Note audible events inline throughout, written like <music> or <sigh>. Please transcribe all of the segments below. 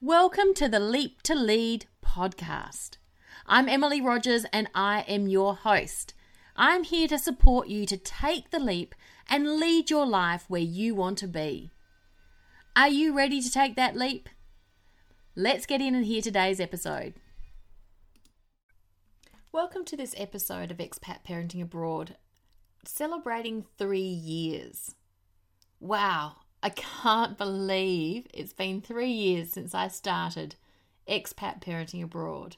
Welcome to the Leap to Lead podcast. I'm Emily Rogers and I am your host. I'm here to support you to take the leap and lead your life where you want to be. Are you ready to take that leap? Let's get in and hear today's episode. Welcome to this episode of Expat Parenting Abroad, celebrating three years. Wow, I can't believe it's been three years since I started Expat Parenting Abroad,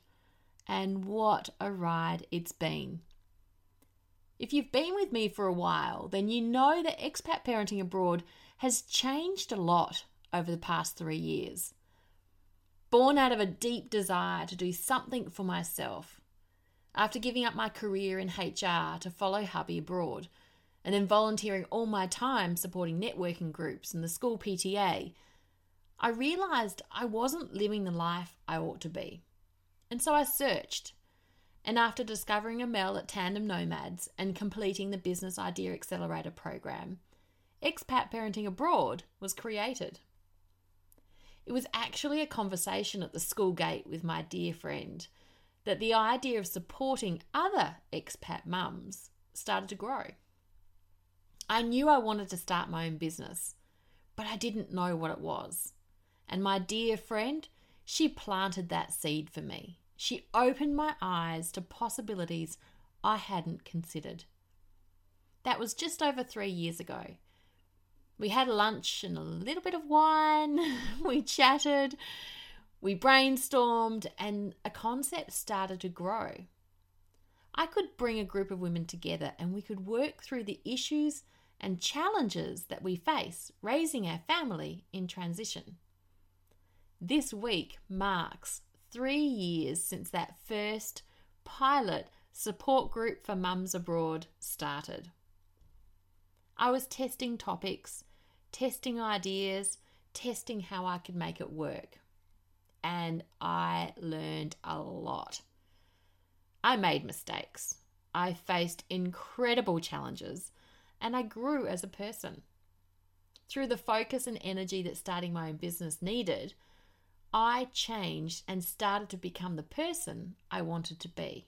and what a ride it's been. If you've been with me for a while, then you know that Expat Parenting Abroad has changed a lot over the past three years. Born out of a deep desire to do something for myself, after giving up my career in HR to follow hubby abroad, and then volunteering all my time supporting networking groups and the school PTA, I realised I wasn't living the life I ought to be. And so I searched. And after discovering Amel at Tandem Nomads and completing the Business Idea Accelerator program, Expat Parenting Abroad was created. It was actually a conversation at the school gate with my dear friend that the idea of supporting other expat mums started to grow. I knew I wanted to start my own business, but I didn't know what it was. And my dear friend, she planted that seed for me. She opened my eyes to possibilities I hadn't considered. That was just over three years ago. We had lunch and a little bit of wine. <laughs> we chatted. We brainstormed, and a concept started to grow. I could bring a group of women together and we could work through the issues and challenges that we face raising our family in transition. This week marks three years since that first pilot support group for mums abroad started. I was testing topics, testing ideas, testing how I could make it work. And I learned a lot. I made mistakes. I faced incredible challenges and I grew as a person. Through the focus and energy that starting my own business needed, I changed and started to become the person I wanted to be.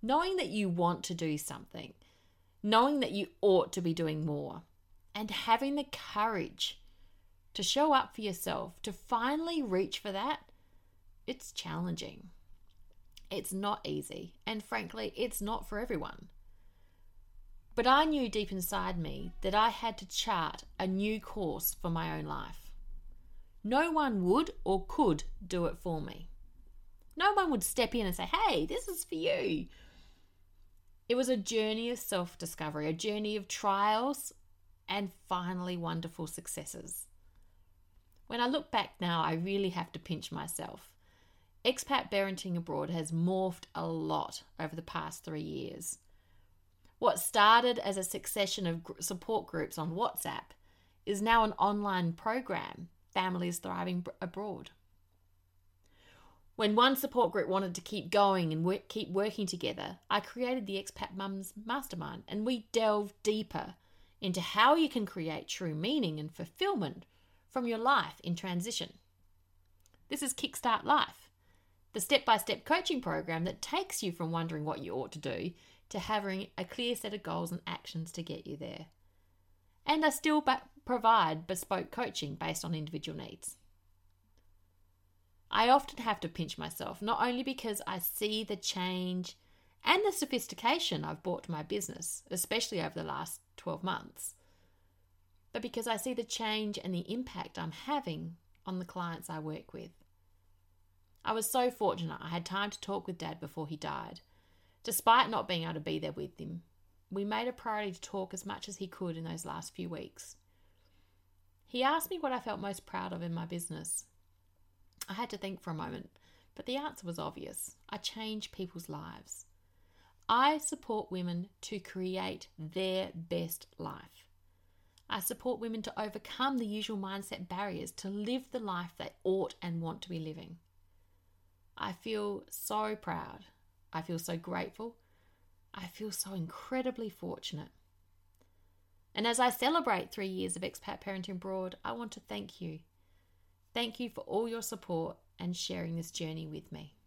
Knowing that you want to do something, knowing that you ought to be doing more, and having the courage to show up for yourself, to finally reach for that, it's challenging. It's not easy, and frankly, it's not for everyone. But I knew deep inside me that I had to chart a new course for my own life. No one would or could do it for me. No one would step in and say, hey, this is for you. It was a journey of self discovery, a journey of trials and finally wonderful successes. When I look back now, I really have to pinch myself. Expat parenting abroad has morphed a lot over the past three years. What started as a succession of support groups on WhatsApp is now an online program, Families Thriving Abroad. When one support group wanted to keep going and work, keep working together, I created the Expat Mums Mastermind and we delved deeper into how you can create true meaning and fulfillment from your life in transition. This is Kickstart Life, the step by step coaching program that takes you from wondering what you ought to do to having a clear set of goals and actions to get you there. And I still provide bespoke coaching based on individual needs. I often have to pinch myself, not only because I see the change and the sophistication I've brought to my business, especially over the last 12 months, but because I see the change and the impact I'm having on the clients I work with. I was so fortunate I had time to talk with Dad before he died, Despite not being able to be there with him, we made a priority to talk as much as he could in those last few weeks. He asked me what I felt most proud of in my business. I had to think for a moment, but the answer was obvious. I change people's lives. I support women to create their best life. I support women to overcome the usual mindset barriers to live the life they ought and want to be living. I feel so proud I feel so grateful. I feel so incredibly fortunate. And as I celebrate three years of expat parenting abroad, I want to thank you. Thank you for all your support and sharing this journey with me.